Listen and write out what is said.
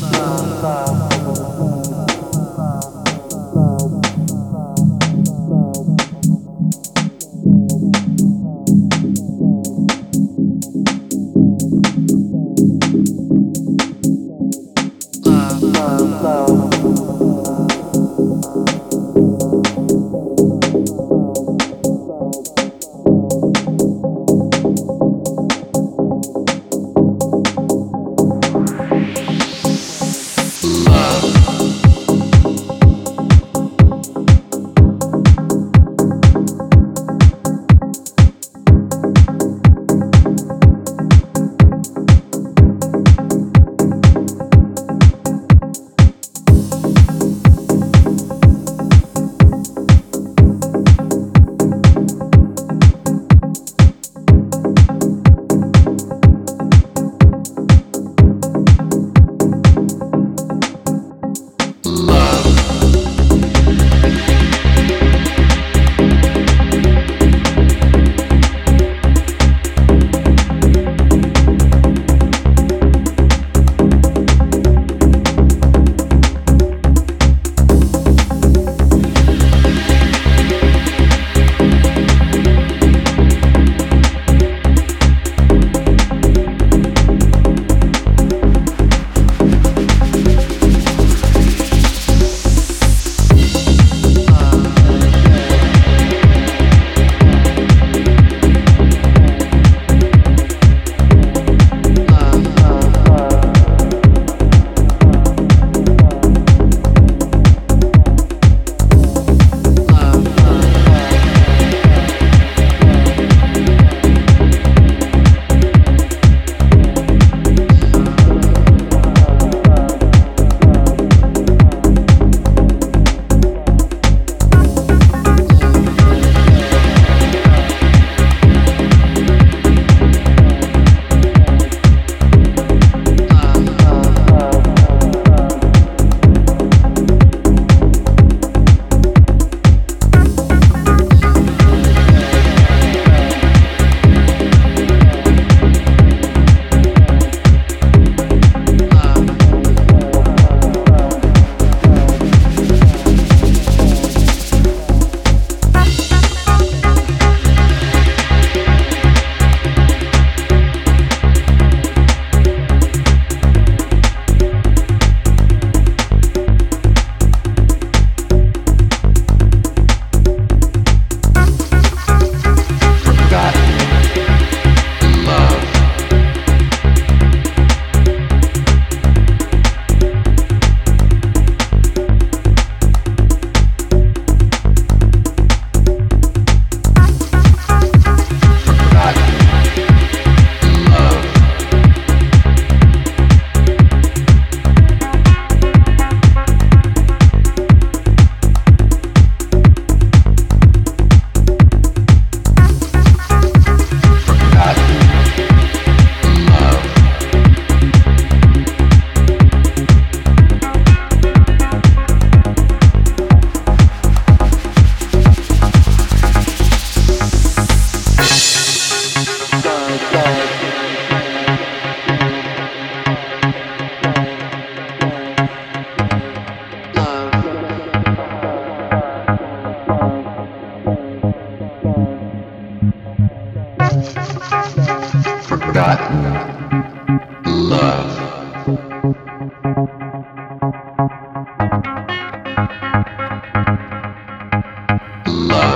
Love. forgotten love. Love.